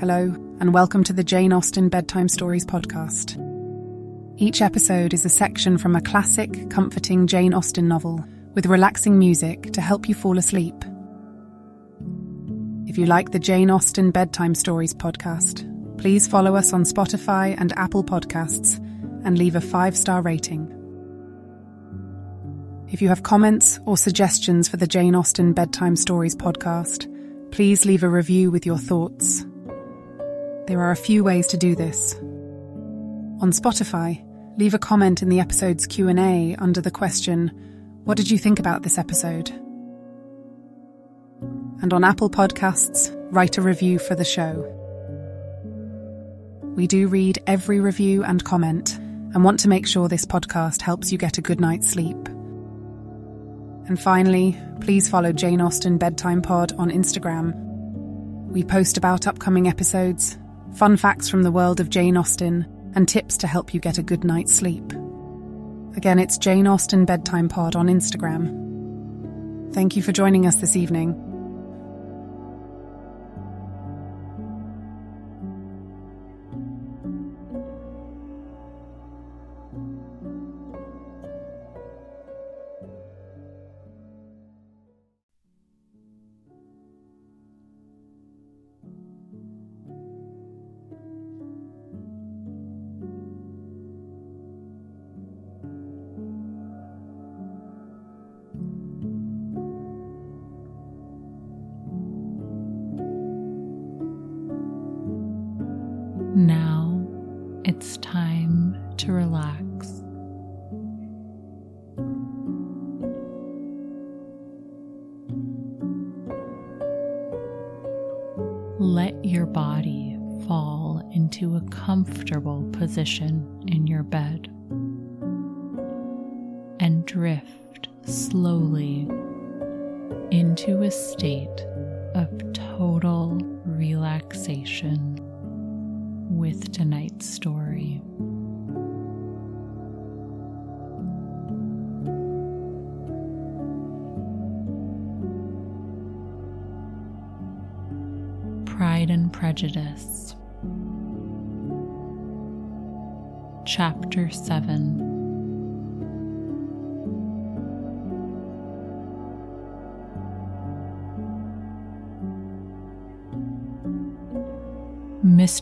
Hello, and welcome to the Jane Austen Bedtime Stories podcast. Each episode is a section from a classic, comforting Jane Austen novel with relaxing music to help you fall asleep. If you like the Jane Austen Bedtime Stories podcast, please follow us on Spotify and Apple Podcasts and leave a five star rating. If you have comments or suggestions for the Jane Austen Bedtime Stories podcast, please leave a review with your thoughts. There are a few ways to do this. On Spotify, leave a comment in the episode's Q&A under the question, what did you think about this episode? And on Apple Podcasts, write a review for the show. We do read every review and comment and want to make sure this podcast helps you get a good night's sleep. And finally, please follow Jane Austen Bedtime Pod on Instagram. We post about upcoming episodes, fun facts from the world of Jane Austen, and tips to help you get a good night's sleep. Again, it's Jane Austen Bedtime Pod on Instagram. Thank you for joining us this evening. Now it's time to relax. Let your body fall into a comfortable position in your bed and drift slowly into a state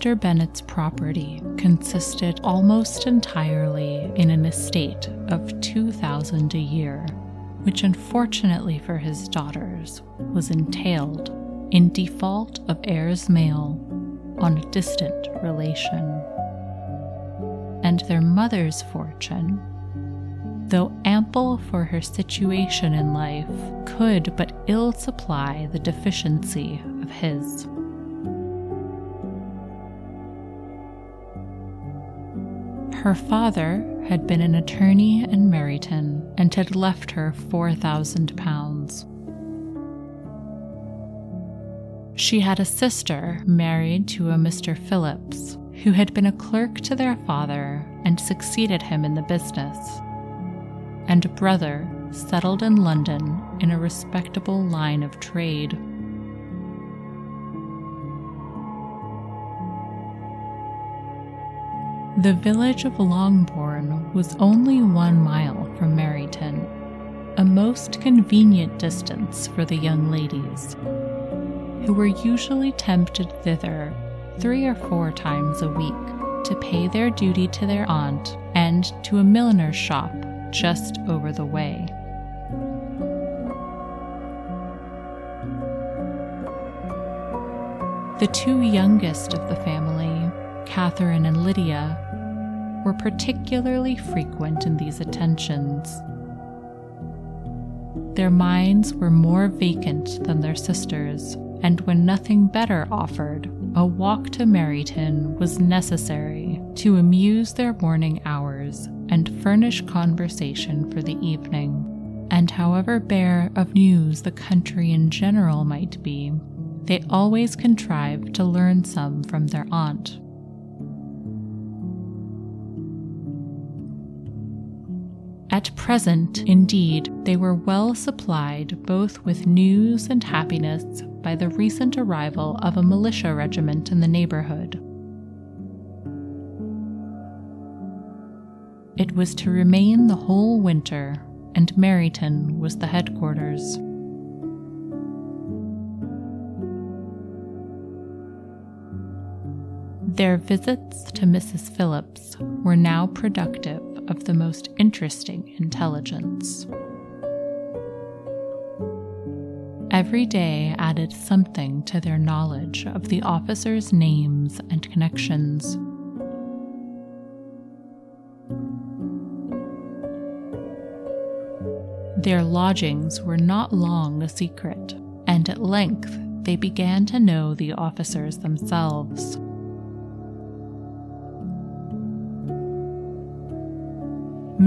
Mr. Bennet's property consisted almost entirely in an estate of 2000 a year, which unfortunately for his daughters was entailed in default of heirs male on a distant relation. And their mother's fortune, though ample for her situation in life, could but ill supply the deficiency of his. Her father had been an attorney in Meryton and had left her £4,000. She had a sister married to a Mr. Phillips, who had been a clerk to their father and succeeded him in the business, and a brother settled in London in a respectable line of trade. The village of Longbourn was only one mile from Meryton, a most convenient distance for the young ladies, who were usually tempted thither three or four times a week to pay their duty to their aunt and to a milliner's shop just over the way. The two youngest of the family, Catherine and Lydia, were particularly frequent in these attentions. Their minds were more vacant than their sisters, and when nothing better offered, a walk to Meryton was necessary to amuse their morning hours and furnish conversation for the evening. And however bare of news the country in general might be, they always contrived to learn some from their aunt. At present, indeed, they were well supplied both with news and happiness by the recent arrival of a militia regiment in the neighborhood. It was to remain the whole winter, and Meryton was the headquarters. Their visits to Mrs. Phillips were now productive of the most interesting intelligence. Every day added something to their knowledge of the officers' names and connections. Their lodgings were not long a secret, and at length they began to know the officers themselves.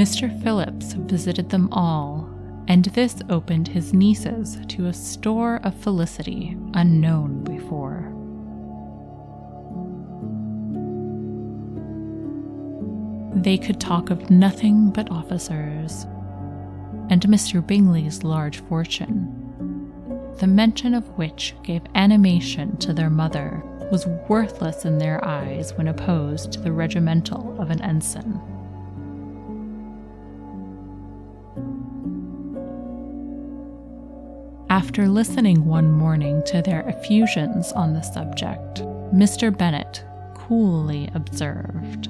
Mr. Phillips visited them all, and this opened his nieces to a store of felicity unknown before. They could talk of nothing but officers, and Mr. Bingley's large fortune, the mention of which gave animation to their mother, was worthless in their eyes when opposed to the regimental of an ensign. After listening one morning to their effusions on the subject, Mr. Bennet coolly observed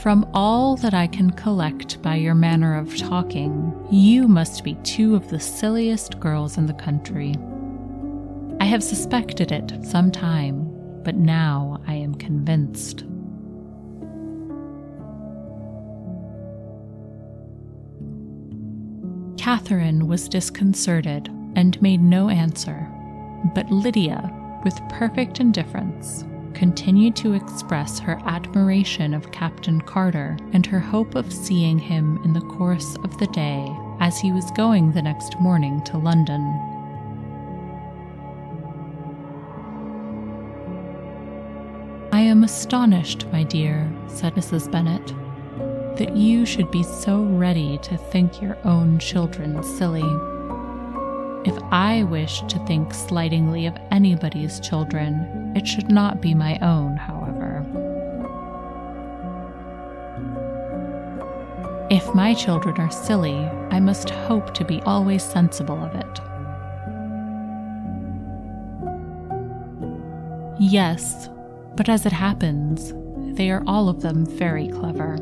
From all that I can collect by your manner of talking, you must be two of the silliest girls in the country. I have suspected it some time, but now I am convinced. Catherine was disconcerted and made no answer, but Lydia, with perfect indifference, continued to express her admiration of Captain Carter and her hope of seeing him in the course of the day as he was going the next morning to London. I am astonished, my dear, said Mrs. Bennet, that you should be so ready to think your own children silly. If I wish to think slightingly of anybody's children, it should not be my own, however. If my children are silly, I must hope to be always sensible of it. Yes, but as it happens, they are all of them very clever.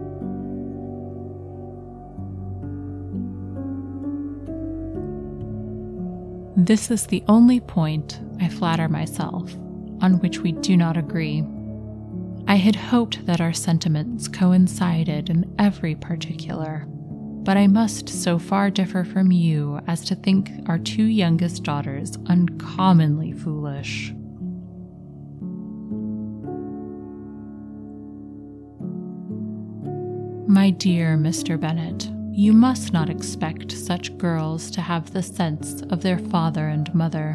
This is the only point, I flatter myself, on which we do not agree. I had hoped that our sentiments coincided in every particular, but I must so far differ from you as to think our two youngest daughters uncommonly foolish. My dear Mr. Bennet, you must not expect such girls to have the sense of their father and mother.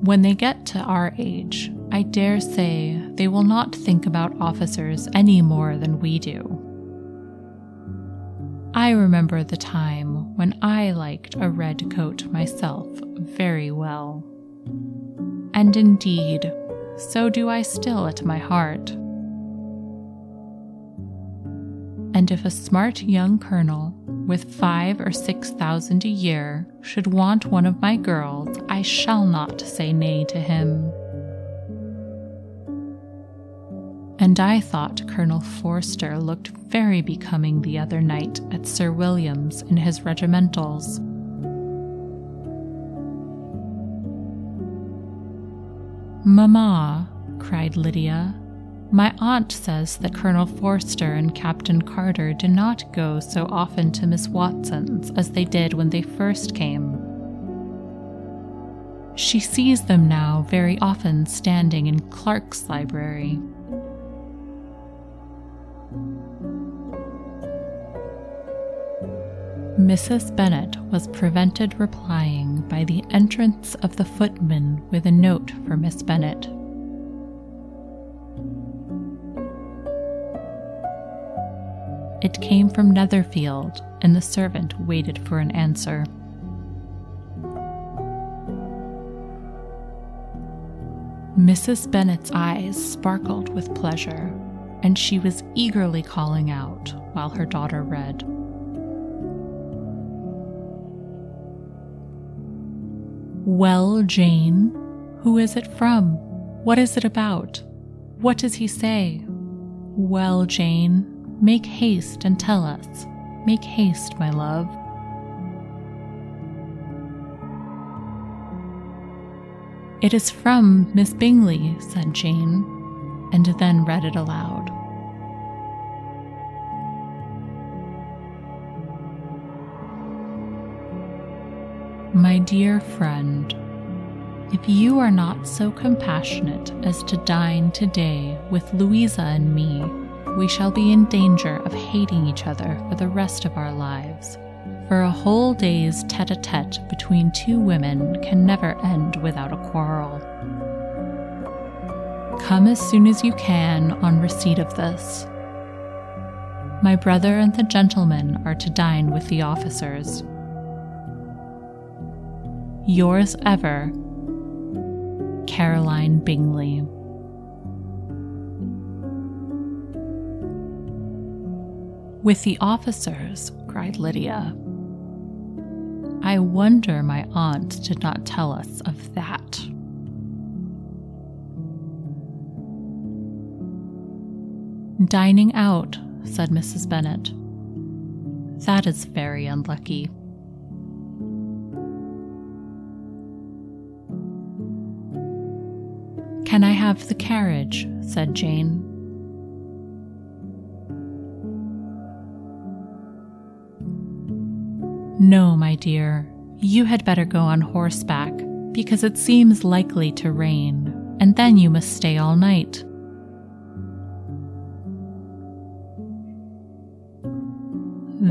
When they get to our age, I dare say they will not think about officers any more than we do. I remember the time when I liked a red coat myself very well. And indeed, so do I still at my heart and if a smart young colonel with five or six thousand a year should want one of my girls, I shall not say nay to him. And I thought Colonel Forster looked very becoming the other night at Sir William's in his regimentals. Mamma, cried Lydia, my aunt says that Colonel Forster and Captain Carter do not go so often to Miss Watson's as they did when they first came. She sees them now very often standing in Clarke's library. Mrs. Bennet was prevented replying by the entrance of the footman with a note for Miss Bennet. It came from Netherfield and the servant waited for an answer. Mrs. Bennet's eyes sparkled with pleasure, and she was eagerly calling out while her daughter read. Well, Jane, who is it from? What is it about? What does he say? Well, Jane, make haste and tell us. Make haste, my love. It is from Miss Bingley, said Jane, and then read it aloud. My dear friend, if you are not so compassionate as to dine today with Louisa and me, we shall be in danger of hating each other for the rest of our lives. For a whole day's tete a tete between two women can never end without a quarrel. Come as soon as you can on receipt of this. My brother and the gentlemen are to dine with the officers. Yours ever, Caroline Bingley. With the officers, cried Lydia. I wonder my aunt did not tell us of that. Dining out, said Mrs. Bennet. That is very unlucky. Can I have the carriage? said Jane. No, my dear, you had better go on horseback, because it seems likely to rain, and then you must stay all night.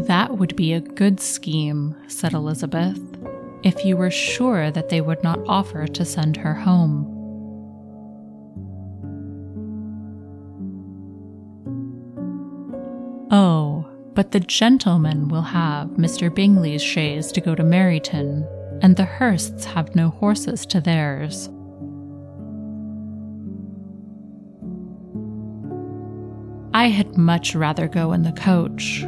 That would be a good scheme, said Elizabeth, if you were sure that they would not offer to send her home. But the gentlemen will have Mr. Bingley's chaise to go to Meryton, and the Hursts have no horses to theirs. I had much rather go in the coach.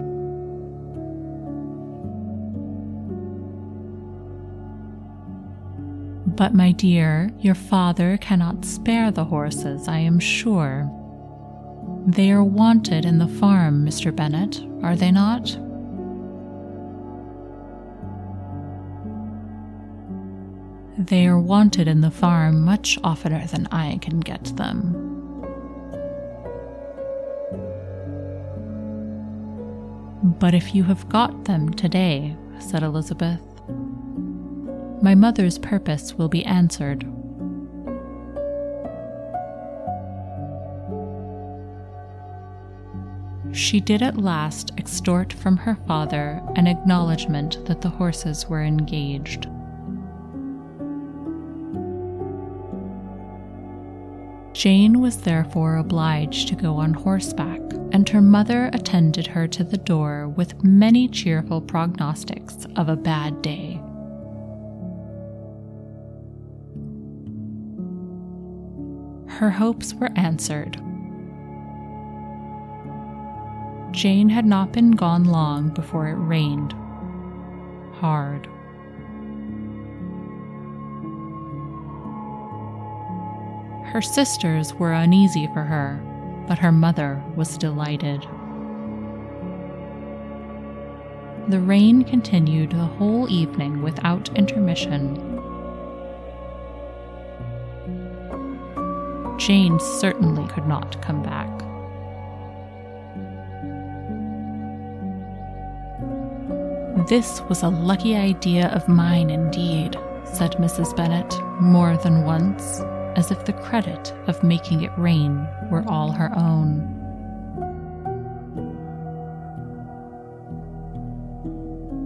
But, my dear, your father cannot spare the horses, I am sure. They are wanted in the farm, Mr. Bennet, are they not? They are wanted in the farm much oftener than I can get them. But if you have got them today, said Elizabeth, my mother's purpose will be answered she did at last extort from her father an acknowledgment that the horses were engaged. Jane was therefore obliged to go on horseback, and her mother attended her to the door with many cheerful prognostics of a bad day. Her hopes were answered Jane had not been gone long before it rained. Hard. Her sisters were uneasy for her, but her mother was delighted. The rain continued the whole evening without intermission. Jane certainly could not come back. This was a lucky idea of mine indeed, said Mrs. Bennet more than once, as if the credit of making it rain were all her own.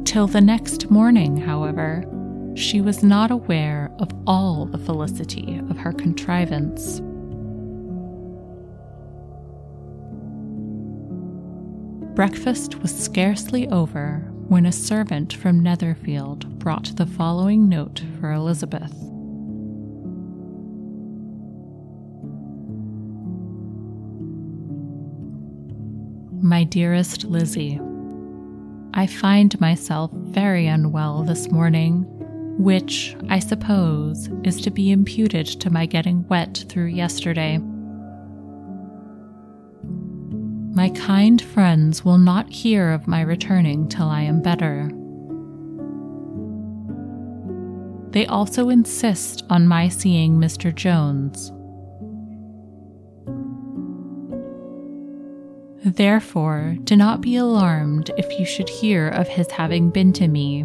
Till the next morning, however, she was not aware of all the felicity of her contrivance. Breakfast was scarcely over when a servant from Netherfield brought the following note for Elizabeth. My dearest Lizzie, I find myself very unwell this morning, which, I suppose, is to be imputed to my getting wet through yesterday. My kind friends will not hear of my returning till I am better. They also insist on my seeing Mr. Jones. Therefore, do not be alarmed if you should hear of his having been to me.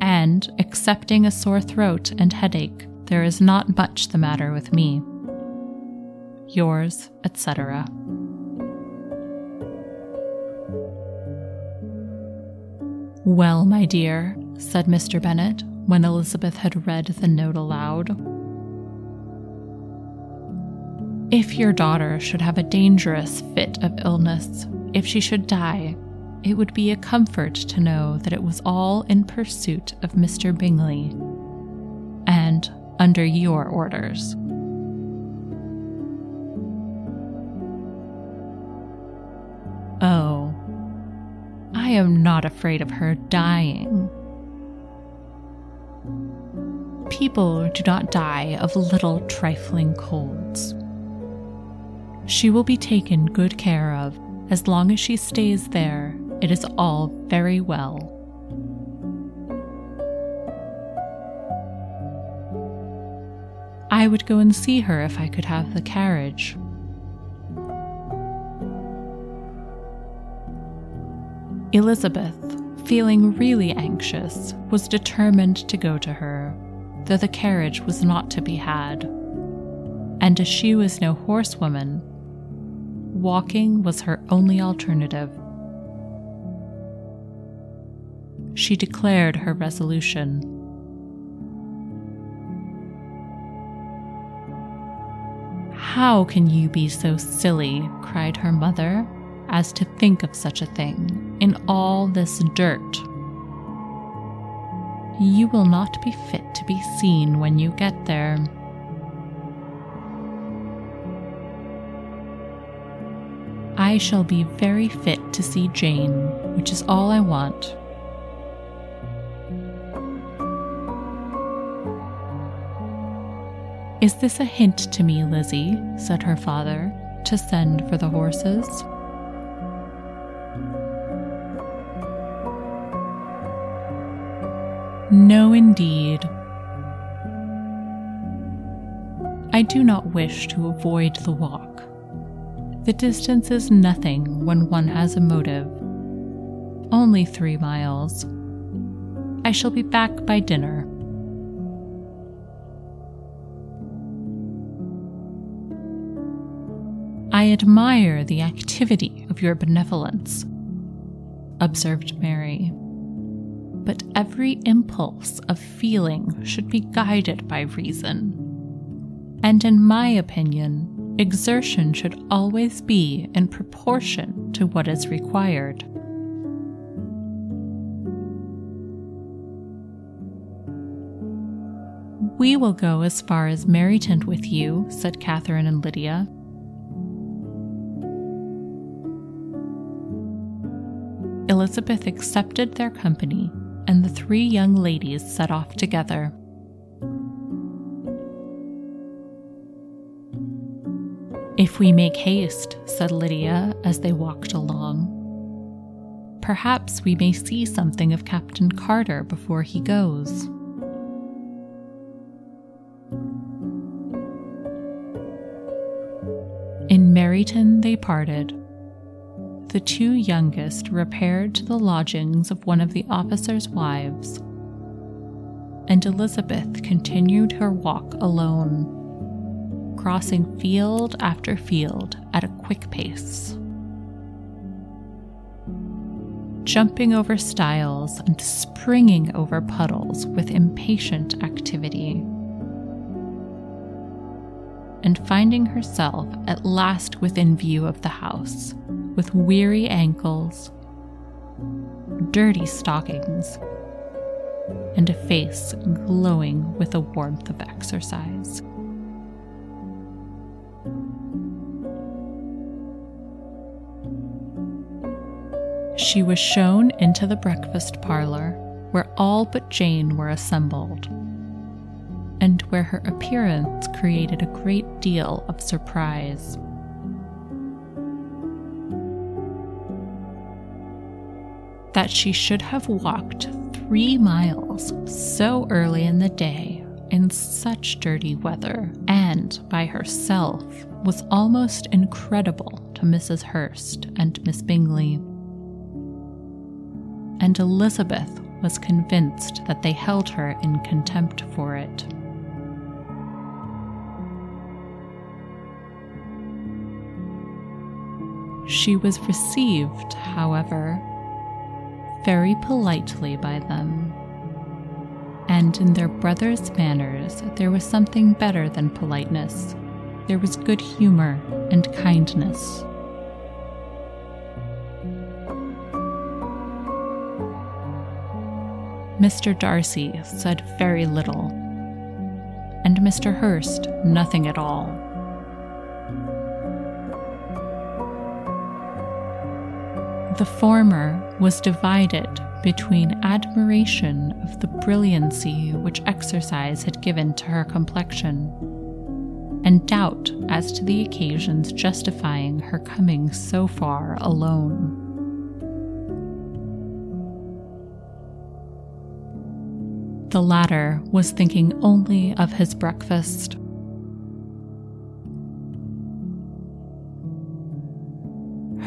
And, excepting a sore throat and headache, there is not much the matter with me. Yours, etc. Well, my dear, said Mr. Bennet when Elizabeth had read the note aloud. If your daughter should have a dangerous fit of illness, if she should die, it would be a comfort to know that it was all in pursuit of Mr. Bingley and under your orders. Am not afraid of her dying. Mm. People do not die of little trifling colds. She will be taken good care of. As long as she stays there, it is all very well. I would go and see her if I could have the carriage. Elizabeth, feeling really anxious, was determined to go to her, though the carriage was not to be had. And as she was no horsewoman, walking was her only alternative. She declared her resolution. How can you be so silly, cried her mother, as to think of such a thing in all this dirt? You will not be fit to be seen when you get there. I shall be very fit to see Jane, which is all I want. Is this a hint to me, Lizzie, said her father, to send for the horses? No, indeed. I do not wish to avoid the walk. The distance is nothing when one has a motive. Only three miles. I shall be back by dinner. I admire the activity of your benevolence, observed Mary. But every impulse of feeling should be guided by reason. And in my opinion, exertion should always be in proportion to what is required. We will go as far as Meryton with you, said Catherine and Lydia. Elizabeth accepted their company, and the three young ladies set off together. If we make haste, said Lydia as they walked along, perhaps we may see something of Captain Carter before he goes. In Meryton they parted. The two youngest repaired to the lodgings of one of the officers' wives, and Elizabeth continued her walk alone crossing field after field at a quick pace. Jumping over stiles and springing over puddles with impatient activity. And finding herself at last within view of the house, with weary ankles, dirty stockings, and a face glowing with the warmth of exercise. She was shown into the breakfast parlor where all but Jane were assembled, and where her appearance created a great deal of surprise. That she should have walked three miles so early in the day in such dirty weather and by herself was almost incredible to Mrs. Hurst and Miss Bingley. And Elizabeth was convinced that they held her in contempt for it. She was received, however, very politely by them. And in their brother's manners, there was something better than politeness. There was good humor and kindness. Mr. Darcy said very little, and Mr. Hurst nothing at all. The former was divided between admiration of the brilliancy which exercise had given to her complexion, and doubt as to the occasions justifying her coming so far alone. The latter was thinking only of his breakfast.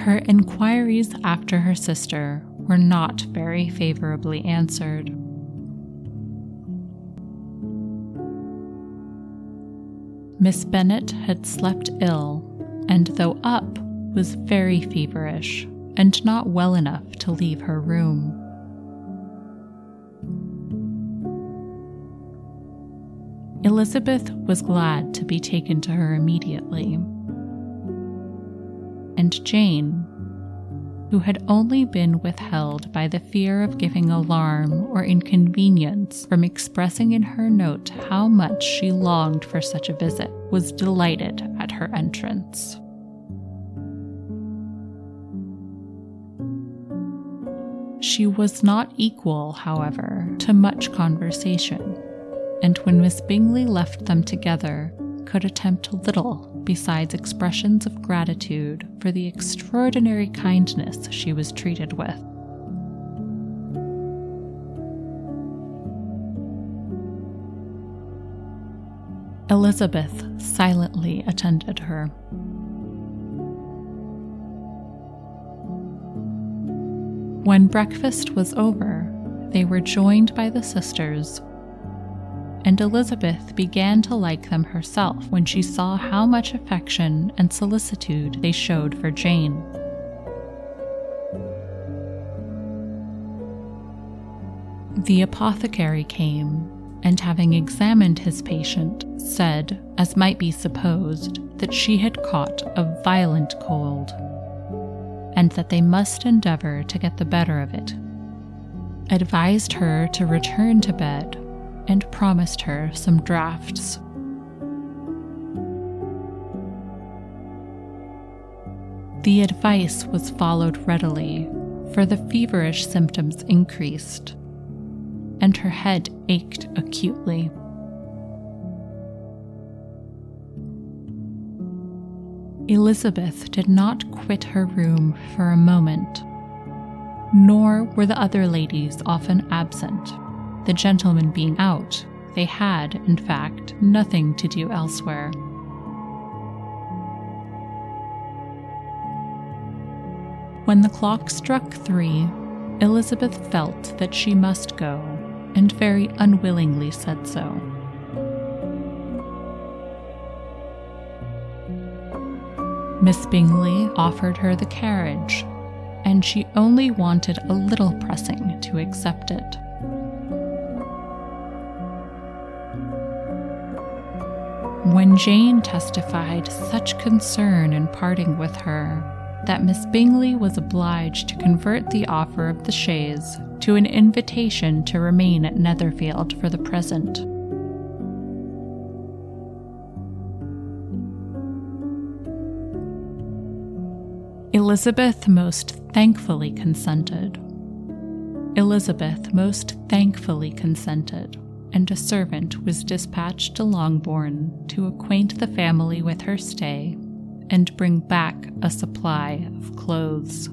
Her inquiries after her sister were not very favorably answered. Miss Bennet had slept ill, and though up, was very feverish and not well enough to leave her room. Elizabeth was glad to be taken to her immediately. And Jane, who had only been withheld by the fear of giving alarm or inconvenience from expressing in her note how much she longed for such a visit, was delighted at her entrance. She was not equal, however, to much conversation and when Miss Bingley left them together, could attempt little besides expressions of gratitude for the extraordinary kindness she was treated with. Elizabeth silently attended her. When breakfast was over, they were joined by the sisters and Elizabeth began to like them herself when she saw how much affection and solicitude they showed for Jane. The apothecary came, and having examined his patient, said, as might be supposed, that she had caught a violent cold, and that they must endeavor to get the better of it. Advised her to return to bed and promised her some drafts. The advice was followed readily, for the feverish symptoms increased, and her head ached acutely. Elizabeth did not quit her room for a moment, nor were the other ladies often absent the gentlemen being out, they had, in fact, nothing to do elsewhere. When the clock struck three, Elizabeth felt that she must go, and very unwillingly said so. Miss Bingley offered her the carriage, and she only wanted a little pressing to accept it. When Jane testified such concern in parting with her, that Miss Bingley was obliged to convert the offer of the chaise to an invitation to remain at Netherfield for the present. Elizabeth most thankfully consented. Elizabeth most thankfully consented, and a servant was dispatched to Longbourn to acquaint the family with her stay and bring back a supply of clothes.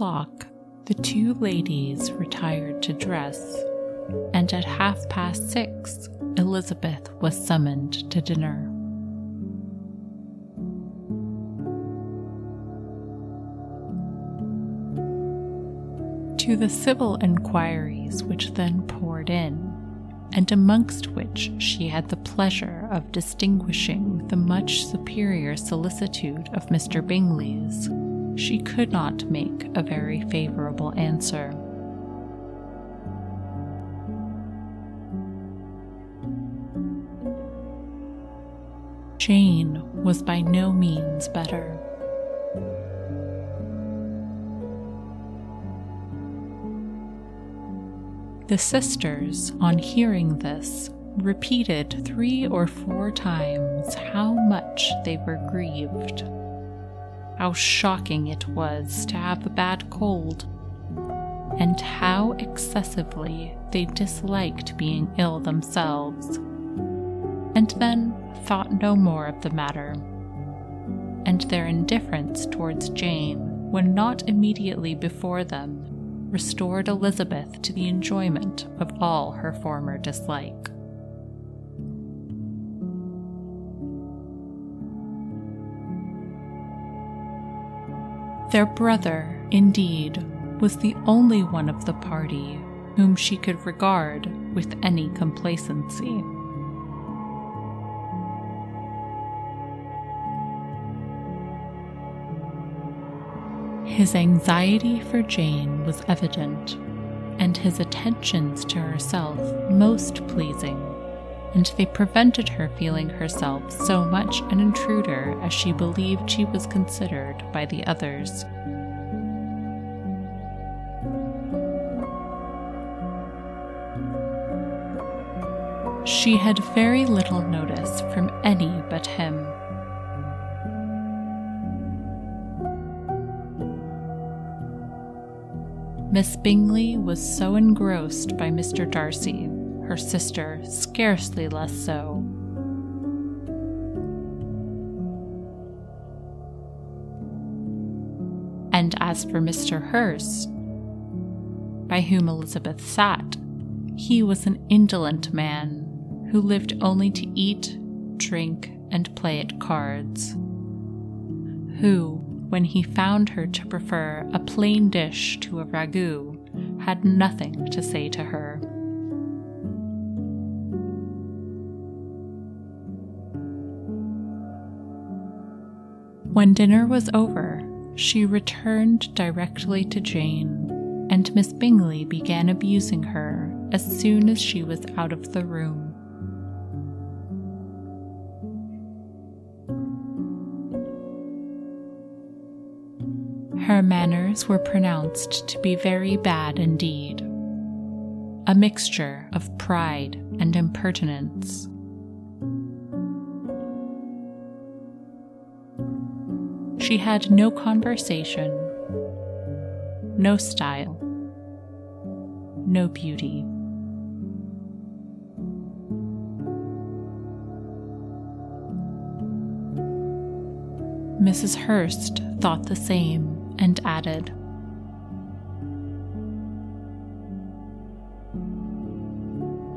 O'clock, the two ladies retired to dress, and at half past six, Elizabeth was summoned to dinner. to the civil enquiries which then poured in, and amongst which she had the pleasure of distinguishing the much superior solicitude of Mr. Bingley's, she could not make a very favourable answer. Jane was by no means better. The sisters, on hearing this, repeated three or four times how much they were grieved. How shocking it was to have a bad cold, and how excessively they disliked being ill themselves, and then thought no more of the matter. And their indifference towards Jane, when not immediately before them, restored Elizabeth to the enjoyment of all her former dislike. Their brother, indeed, was the only one of the party whom she could regard with any complacency. His anxiety for Jane was evident, and his attentions to herself most pleasing, and they prevented her feeling herself so much an intruder as she believed she was considered by the others. She had very little notice from any but him. Miss Bingley was so engrossed by Mr. Darcy, her sister scarcely less so. And as for Mr. Hurst, by whom Elizabeth sat, he was an indolent man who lived only to eat, drink, and play at cards, who, when he found her to prefer a plain dish to a ragout, had nothing to say to her. When dinner was over, she returned directly to Jane, and Miss Bingley began abusing her as soon as she was out of the room. Her manners were pronounced to be very bad indeed, a mixture of pride and impertinence. She had no conversation, no style, no beauty. Mrs. Hurst thought the same and added,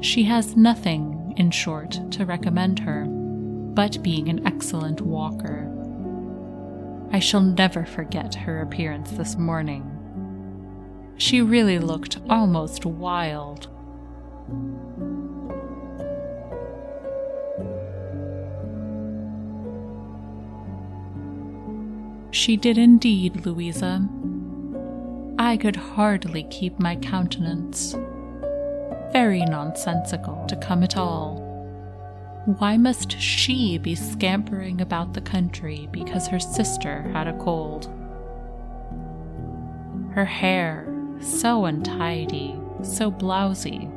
She has nothing, in short, to recommend her, but being an excellent walker. I shall never forget her appearance this morning. She really looked almost wild. She did indeed, Louisa. I could hardly keep my countenance. Very nonsensical to come at all. Why must she be scampering about the country because her sister had a cold? Her hair, so untidy, so blousy.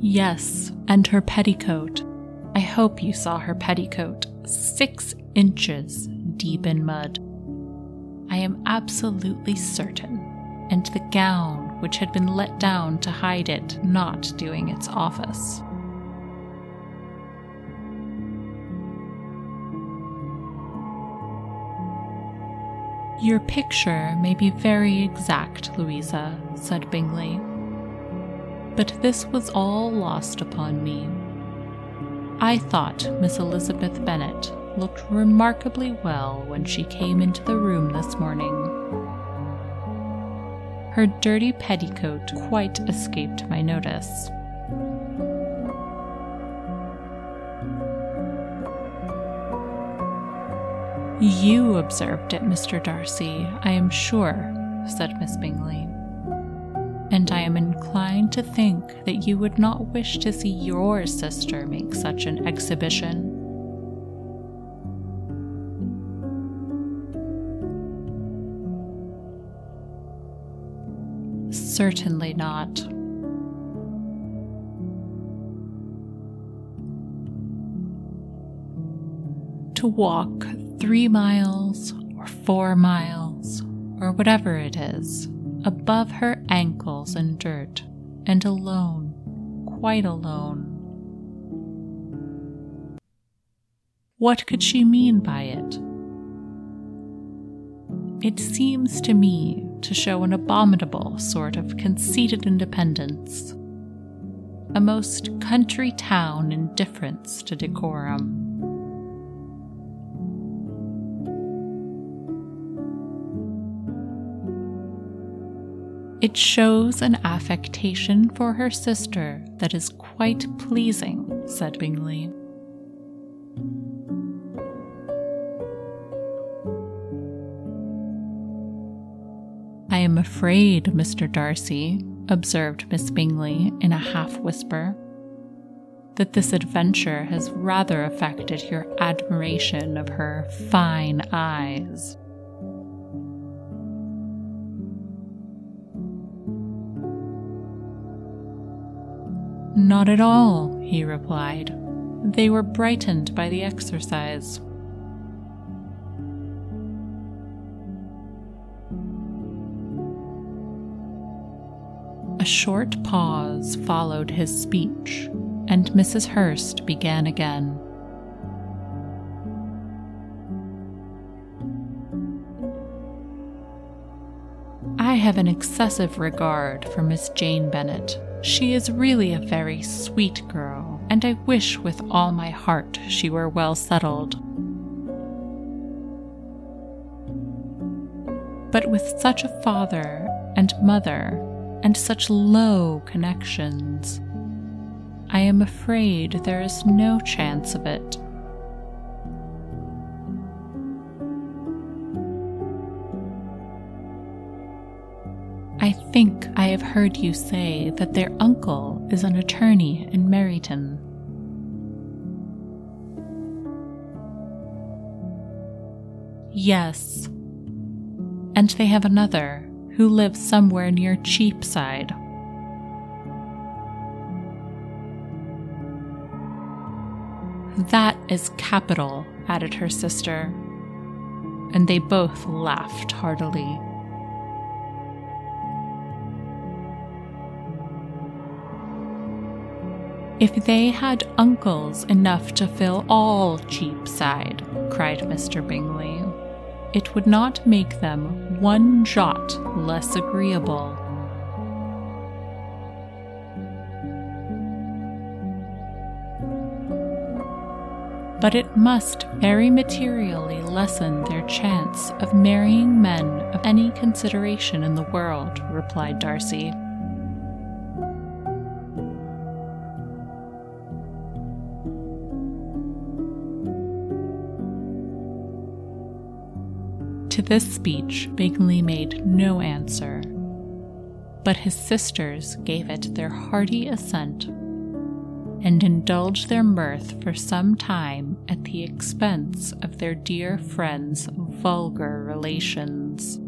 Yes, and her petticoat. I hope you saw her petticoat, six inches deep in mud. I am absolutely certain, and the gown which had been let down to hide it not doing its office. Your picture may be very exact, Louisa, said Bingley. But this was all lost upon me. I thought Miss Elizabeth Bennet looked remarkably well when she came into the room this morning. Her dirty petticoat quite escaped my notice. You observed it, Mr. Darcy, I am sure, said Miss Bingley. And I am inclined to think that you would not wish to see your sister make such an exhibition. Certainly not. To walk three miles or four miles or whatever it is above her ankles in dirt and alone, quite alone. What could she mean by it? It seems to me to show an abominable sort of conceited independence, a most country town indifference to decorum. It shows an affectation for her sister that is quite pleasing, said Bingley. Am afraid, Mr. Darcy, observed Miss Bingley in a half whisper, that this adventure has rather affected your admiration of her fine eyes. Not at all, he replied. They were brightened by the exercise. Short pause followed his speech, and Mrs. Hurst began again. I have an excessive regard for Miss Jane Bennet, she is really a very sweet girl, and I wish with all my heart she were well settled. But with such a father and mother, and such low connections, I am afraid there is no chance of it. I think I have heard you say that their uncle is an attorney in Meryton. Yes. And they have another who lives somewhere near Cheapside. That is capital, added her sister. And they both laughed heartily. If they had uncles enough to fill all Cheapside, cried Mr. Bingley, it would not make them one jot less agreeable. But it must very materially lessen their chance of marrying men of any consideration in the world, replied Darcy. To this speech, Bingley made no answer, but his sisters gave it their hearty assent and indulged their mirth for some time at the expense of their dear friend's vulgar relations.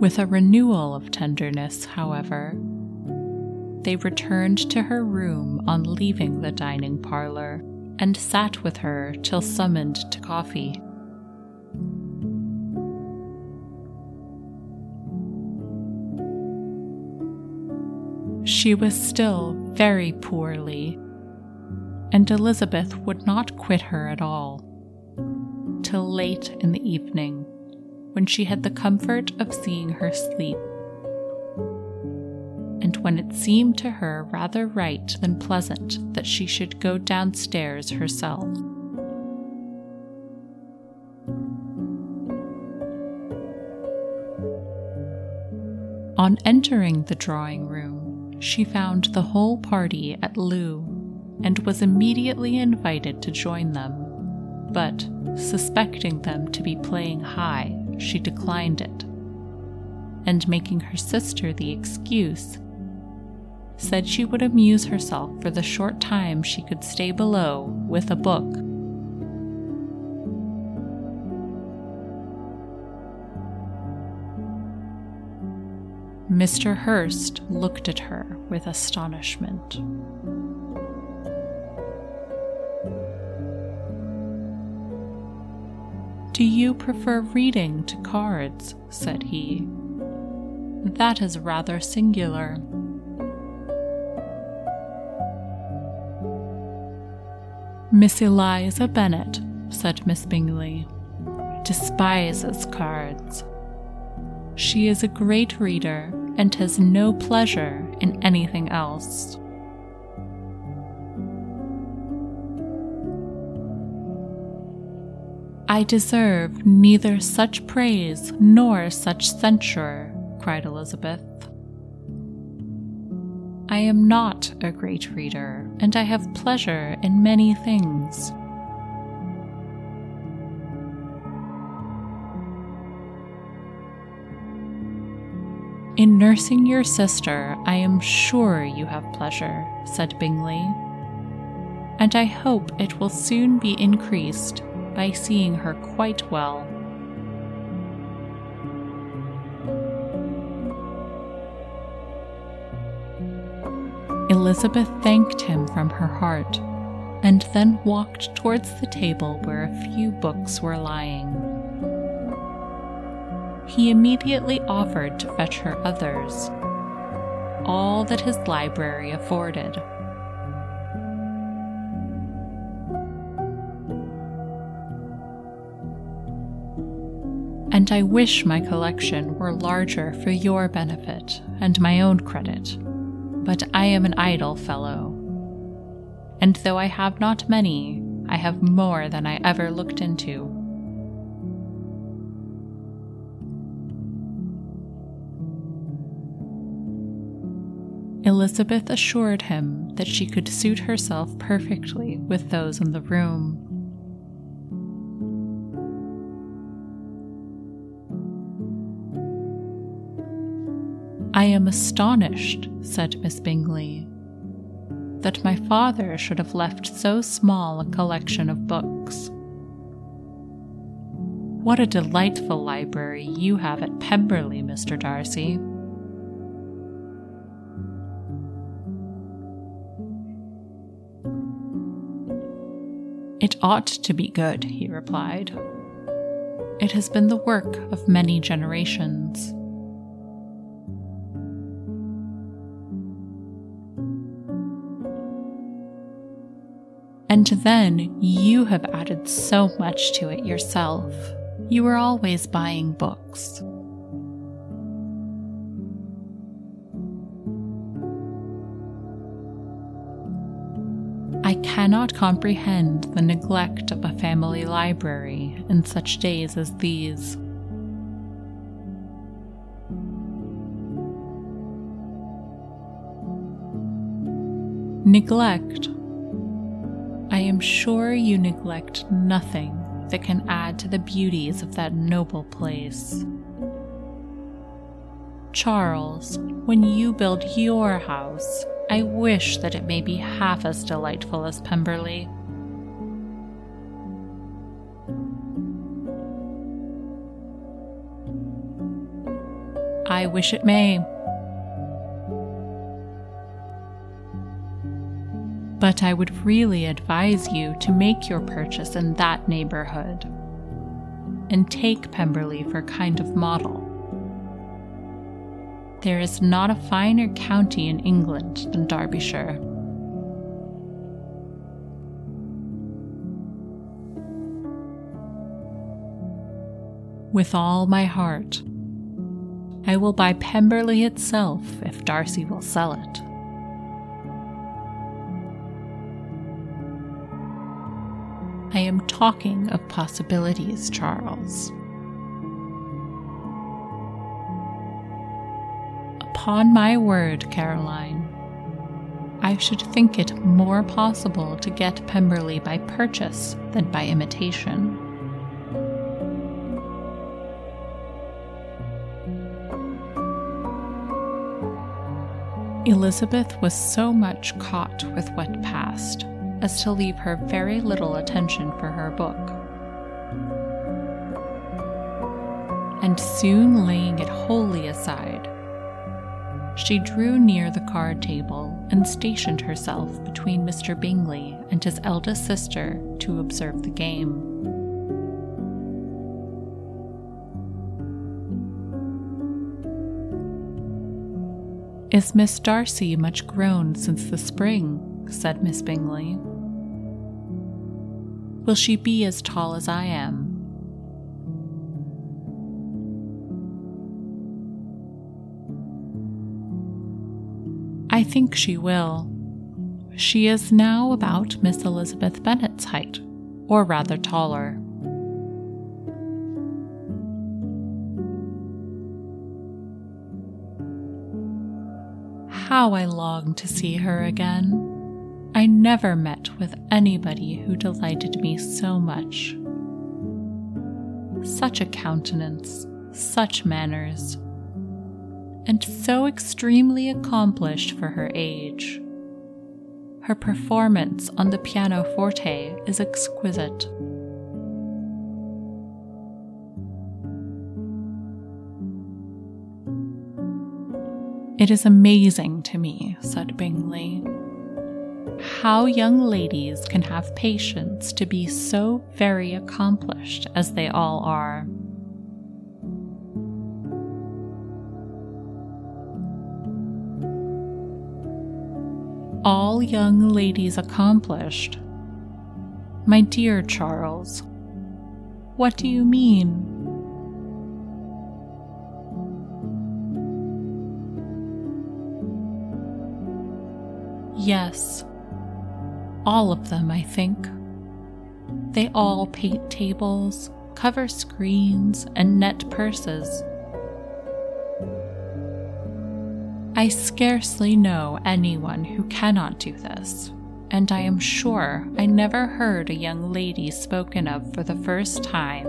With a renewal of tenderness, however, they returned to her room on leaving the dining parlor and sat with her till summoned to coffee. She was still very poorly, and Elizabeth would not quit her at all till late in the evening, when she had the comfort of seeing her sleep and when it seemed to her rather right than pleasant that she should go downstairs herself. On entering the drawing room, she found the whole party at loo and was immediately invited to join them. But, suspecting them to be playing high, she declined it. And making her sister the excuse, said she would amuse herself for the short time she could stay below with a book. Mr. Hurst looked at her with astonishment. Do you prefer reading to cards? said he. That is rather singular. Miss Eliza Bennet, said Miss Bingley, despises cards. She is a great reader and has no pleasure in anything else. I deserve neither such praise nor such censure, cried Elizabeth. I am not a great reader, and I have pleasure in many things. In nursing your sister, I am sure you have pleasure, said Bingley, and I hope it will soon be increased by seeing her quite well. Elizabeth thanked him from her heart and then walked towards the table where a few books were lying. He immediately offered to fetch her others, all that his library afforded. And I wish my collection were larger for your benefit and my own credit but I am an idle fellow. And though I have not many, I have more than I ever looked into. Elizabeth assured him that she could suit herself perfectly with those in the room. I am astonished, said Miss Bingley, that my father should have left so small a collection of books. What a delightful library you have at Pemberley, Mr. Darcy. It ought to be good, he replied. It has been the work of many generations. Then you have added so much to it yourself. You were always buying books. I cannot comprehend the neglect of a family library in such days as these. Neglect. I am sure you neglect nothing that can add to the beauties of that noble place. Charles, when you build your house, I wish that it may be half as delightful as Pemberley. I wish it may. But I would really advise you to make your purchase in that neighborhood and take Pemberley for kind of model. There is not a finer county in England than Derbyshire. With all my heart, I will buy Pemberley itself if Darcy will sell it. Talking of possibilities, Charles. Upon my word, Caroline, I should think it more possible to get Pemberley by purchase than by imitation. Elizabeth was so much caught with what passed as to leave her very little attention for her book. And soon laying it wholly aside, she drew near the card table and stationed herself between Mr. Bingley and his eldest sister to observe the game. Is Miss Darcy much grown since the spring? said Miss Bingley. Will she be as tall as I am? I think she will. She is now about Miss Elizabeth Bennet's height, or rather taller. How I long to see her again. I never met with anybody who delighted me so much. Such a countenance, such manners, and so extremely accomplished for her age. Her performance on the pianoforte is exquisite. It is amazing to me, said Bingley, how young ladies can have patience to be so very accomplished as they all are. all young ladies accomplished. My dear Charles, what do you mean? Yes, all of them, I think. They all paint tables, cover screens, and net purses. I scarcely know anyone who cannot do this, and I am sure I never heard a young lady spoken of for the first time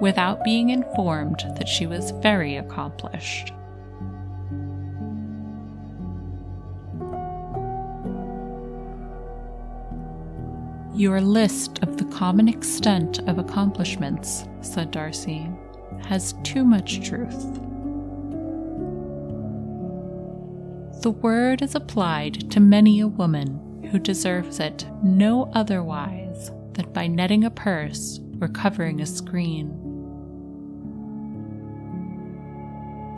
without being informed that she was very accomplished. Your list of the common extent of accomplishments, said Darcy, has too much truth. the word is applied to many a woman who deserves it no otherwise than by netting a purse or covering a screen.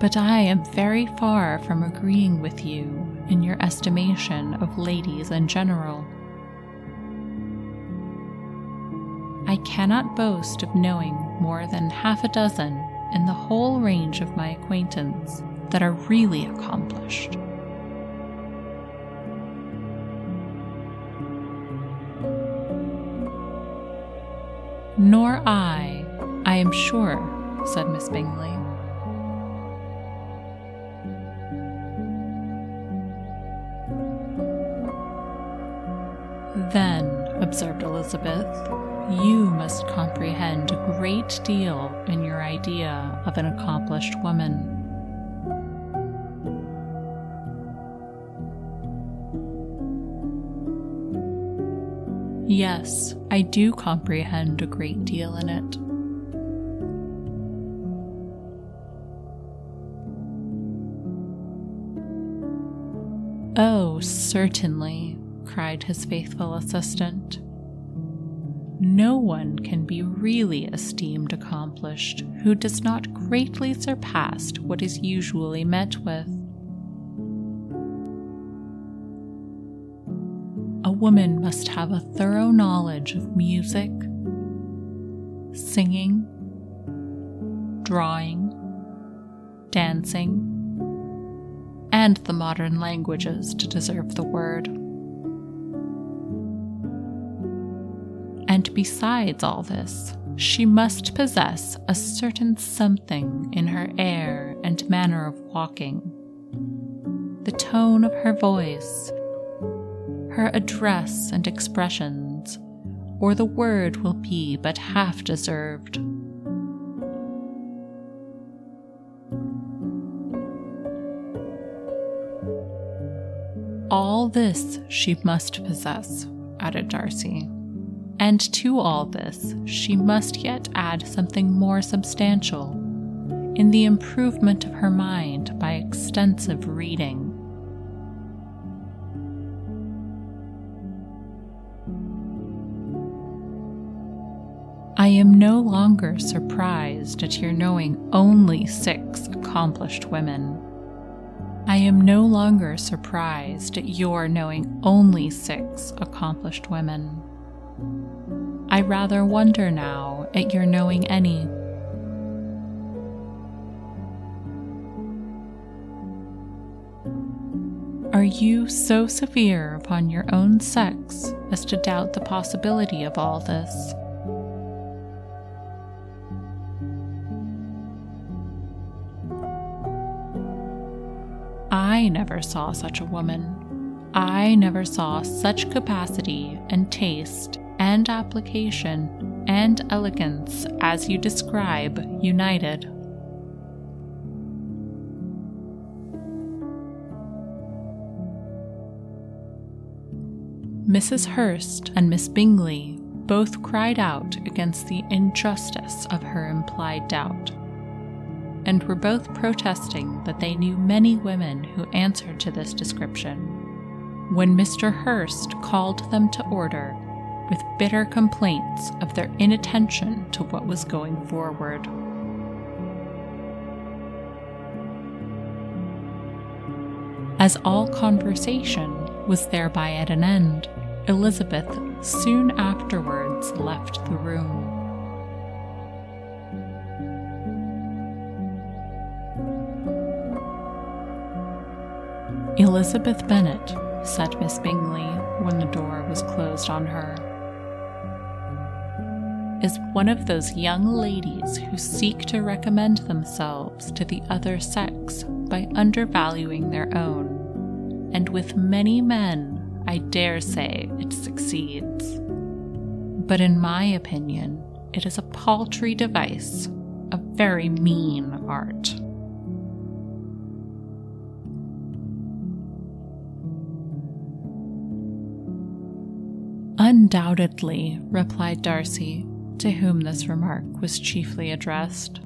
But I am very far from agreeing with you in your estimation of ladies in general. I cannot boast of knowing more than half a dozen in the whole range of my acquaintance that are really accomplished. Nor I, I am sure, said Miss Bingley. Then, observed Elizabeth, you must comprehend a great deal in your idea of an accomplished woman. Yes, I do comprehend a great deal in it. Oh, certainly, cried his faithful assistant. No one can be really esteemed accomplished who does not greatly surpass what is usually met with. A woman must have a thorough knowledge of music, singing, drawing, dancing, and the modern languages to deserve the word. Besides all this, she must possess a certain something in her air and manner of walking, the tone of her voice, her address and expressions, or the word will be but half deserved. All this she must possess, added Darcy. And to all this, she must yet add something more substantial in the improvement of her mind by extensive reading. I am no longer surprised at your knowing only six accomplished women. I am no longer surprised at your knowing only six accomplished women. I rather wonder now at your knowing any. Are you so severe upon your own sex as to doubt the possibility of all this? I never saw such a woman. I never saw such capacity and taste and application and elegance as you describe united. Mrs. Hurst and Miss Bingley both cried out against the injustice of her implied doubt, and were both protesting that they knew many women who answered to this description, when Mr. Hurst called them to order with bitter complaints of their inattention to what was going forward. As all conversation was thereby at an end, Elizabeth soon afterwards left the room. Elizabeth Bennet, said Miss Bingley when the door was closed on her is one of those young ladies who seek to recommend themselves to the other sex by undervaluing their own. And with many men, I dare say it succeeds. But in my opinion, it is a paltry device, a very mean art. Undoubtedly, replied Darcy, to whom this remark was chiefly addressed.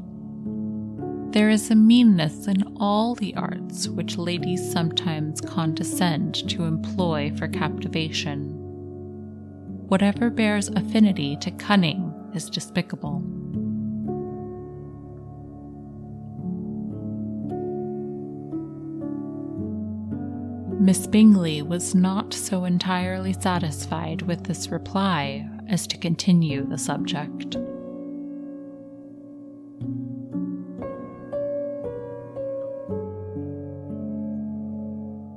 There is a meanness in all the arts which ladies sometimes condescend to employ for captivation. Whatever bears affinity to cunning is despicable. Miss Bingley was not so entirely satisfied with this reply as to continue the subject.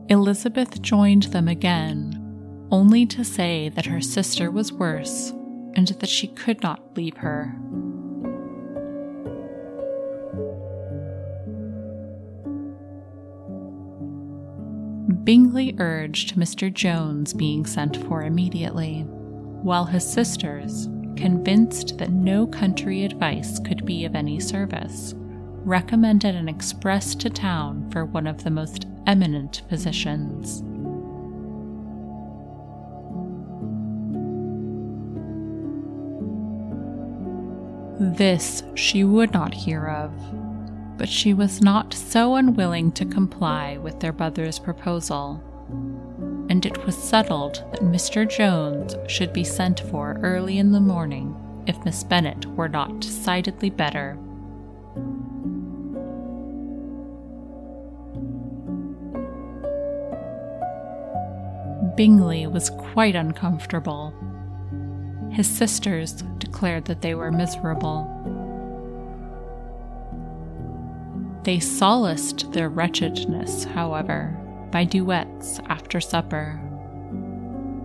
Elizabeth joined them again, only to say that her sister was worse and that she could not leave her. Bingley urged Mr. Jones being sent for immediately, while his sisters, convinced that no country advice could be of any service, recommended an express to town for one of the most eminent physicians. This she would not hear of, but she was not so unwilling to comply with their brother's proposal, and it was settled that Mr. Jones should be sent for early in the morning if Miss Bennet were not decidedly better. Bingley was quite uncomfortable. His sisters declared that they were miserable. They solaced their wretchedness, however, by duets after supper,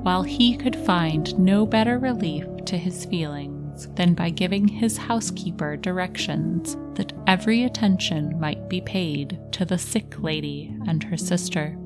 while he could find no better relief to his feelings than by giving his housekeeper directions that every attention might be paid to the sick lady and her sister.